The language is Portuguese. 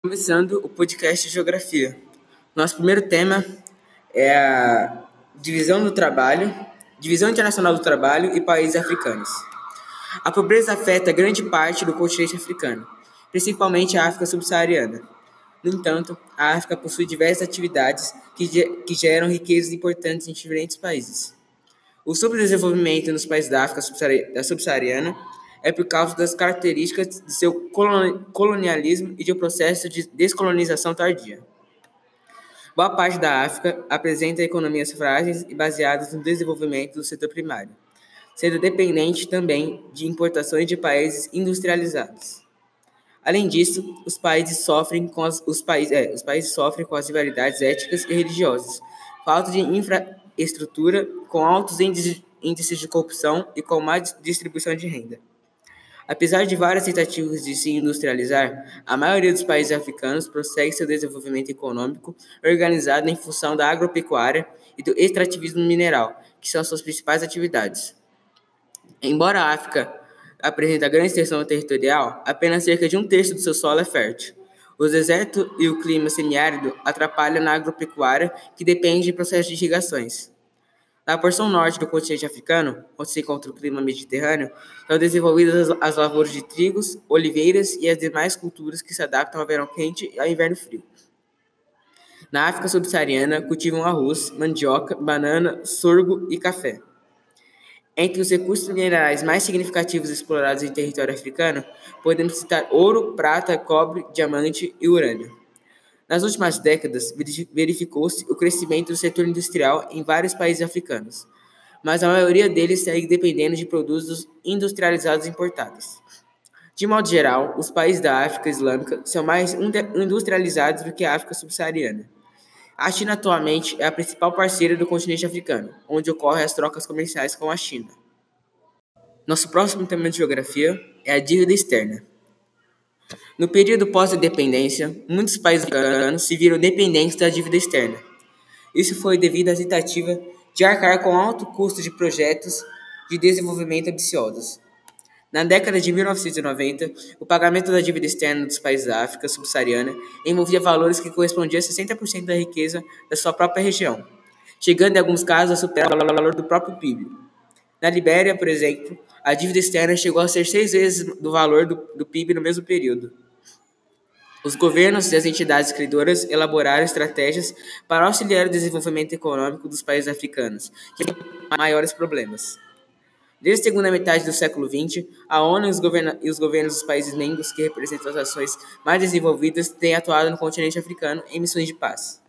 Começando o podcast Geografia. Nosso primeiro tema é a divisão do trabalho, divisão internacional do trabalho e países africanos. A pobreza afeta grande parte do continente africano, principalmente a África subsaariana. No entanto, a África possui diversas atividades que, que geram riquezas importantes em diferentes países. O subdesenvolvimento nos países da África subsaariana é por causa das características de seu colonialismo e de um processo de descolonização tardia. Boa parte da África apresenta economias frágeis e baseadas no desenvolvimento do setor primário, sendo dependente também de importações de países industrializados. Além disso, os países sofrem com as, os, países, é, os países sofrem com as rivalidades étnicas e religiosas, falta de infraestrutura, com altos índices, índices de corrupção e com má distribuição de renda. Apesar de várias tentativas de se industrializar, a maioria dos países africanos prossegue seu desenvolvimento econômico organizado em função da agropecuária e do extrativismo mineral, que são suas principais atividades. Embora a África apresente grande extensão territorial, apenas cerca de um terço do seu solo é fértil. O deserto e o clima semiárido atrapalham na agropecuária, que depende de processos de irrigações. Na porção norte do continente africano, onde se encontra o clima mediterrâneo, são desenvolvidas as lavouras de trigos, oliveiras e as demais culturas que se adaptam ao verão quente e ao inverno frio. Na África subsaariana, cultivam arroz, mandioca, banana, sorgo e café. Entre os recursos minerais mais significativos explorados em território africano, podemos citar ouro, prata, cobre, diamante e urânio. Nas últimas décadas, verificou-se o crescimento do setor industrial em vários países africanos, mas a maioria deles segue dependendo de produtos industrializados importados. De modo geral, os países da África Islâmica são mais industrializados do que a África subsaariana. A China atualmente é a principal parceira do continente africano, onde ocorrem as trocas comerciais com a China. Nosso próximo tema de geografia é a dívida externa. No período pós-independência, muitos países africanos se viram dependentes da dívida externa. Isso foi devido à tentativa de arcar com alto custo de projetos de desenvolvimento ambiciosos. Na década de 1990, o pagamento da dívida externa dos países da África subsaariana envolvia valores que correspondiam a 60% da riqueza da sua própria região, chegando em alguns casos a superar o valor do próprio PIB. Na Libéria, por exemplo, a dívida externa chegou a ser seis vezes do valor do, do PIB no mesmo período. Os governos e as entidades criadoras elaboraram estratégias para auxiliar o desenvolvimento econômico dos países africanos, que têm maiores problemas. Desde a segunda metade do século XX, a ONU e os, e os, governos dos países membros que representam as nações mais desenvolvidas têm atuado no continente africano em missões de paz.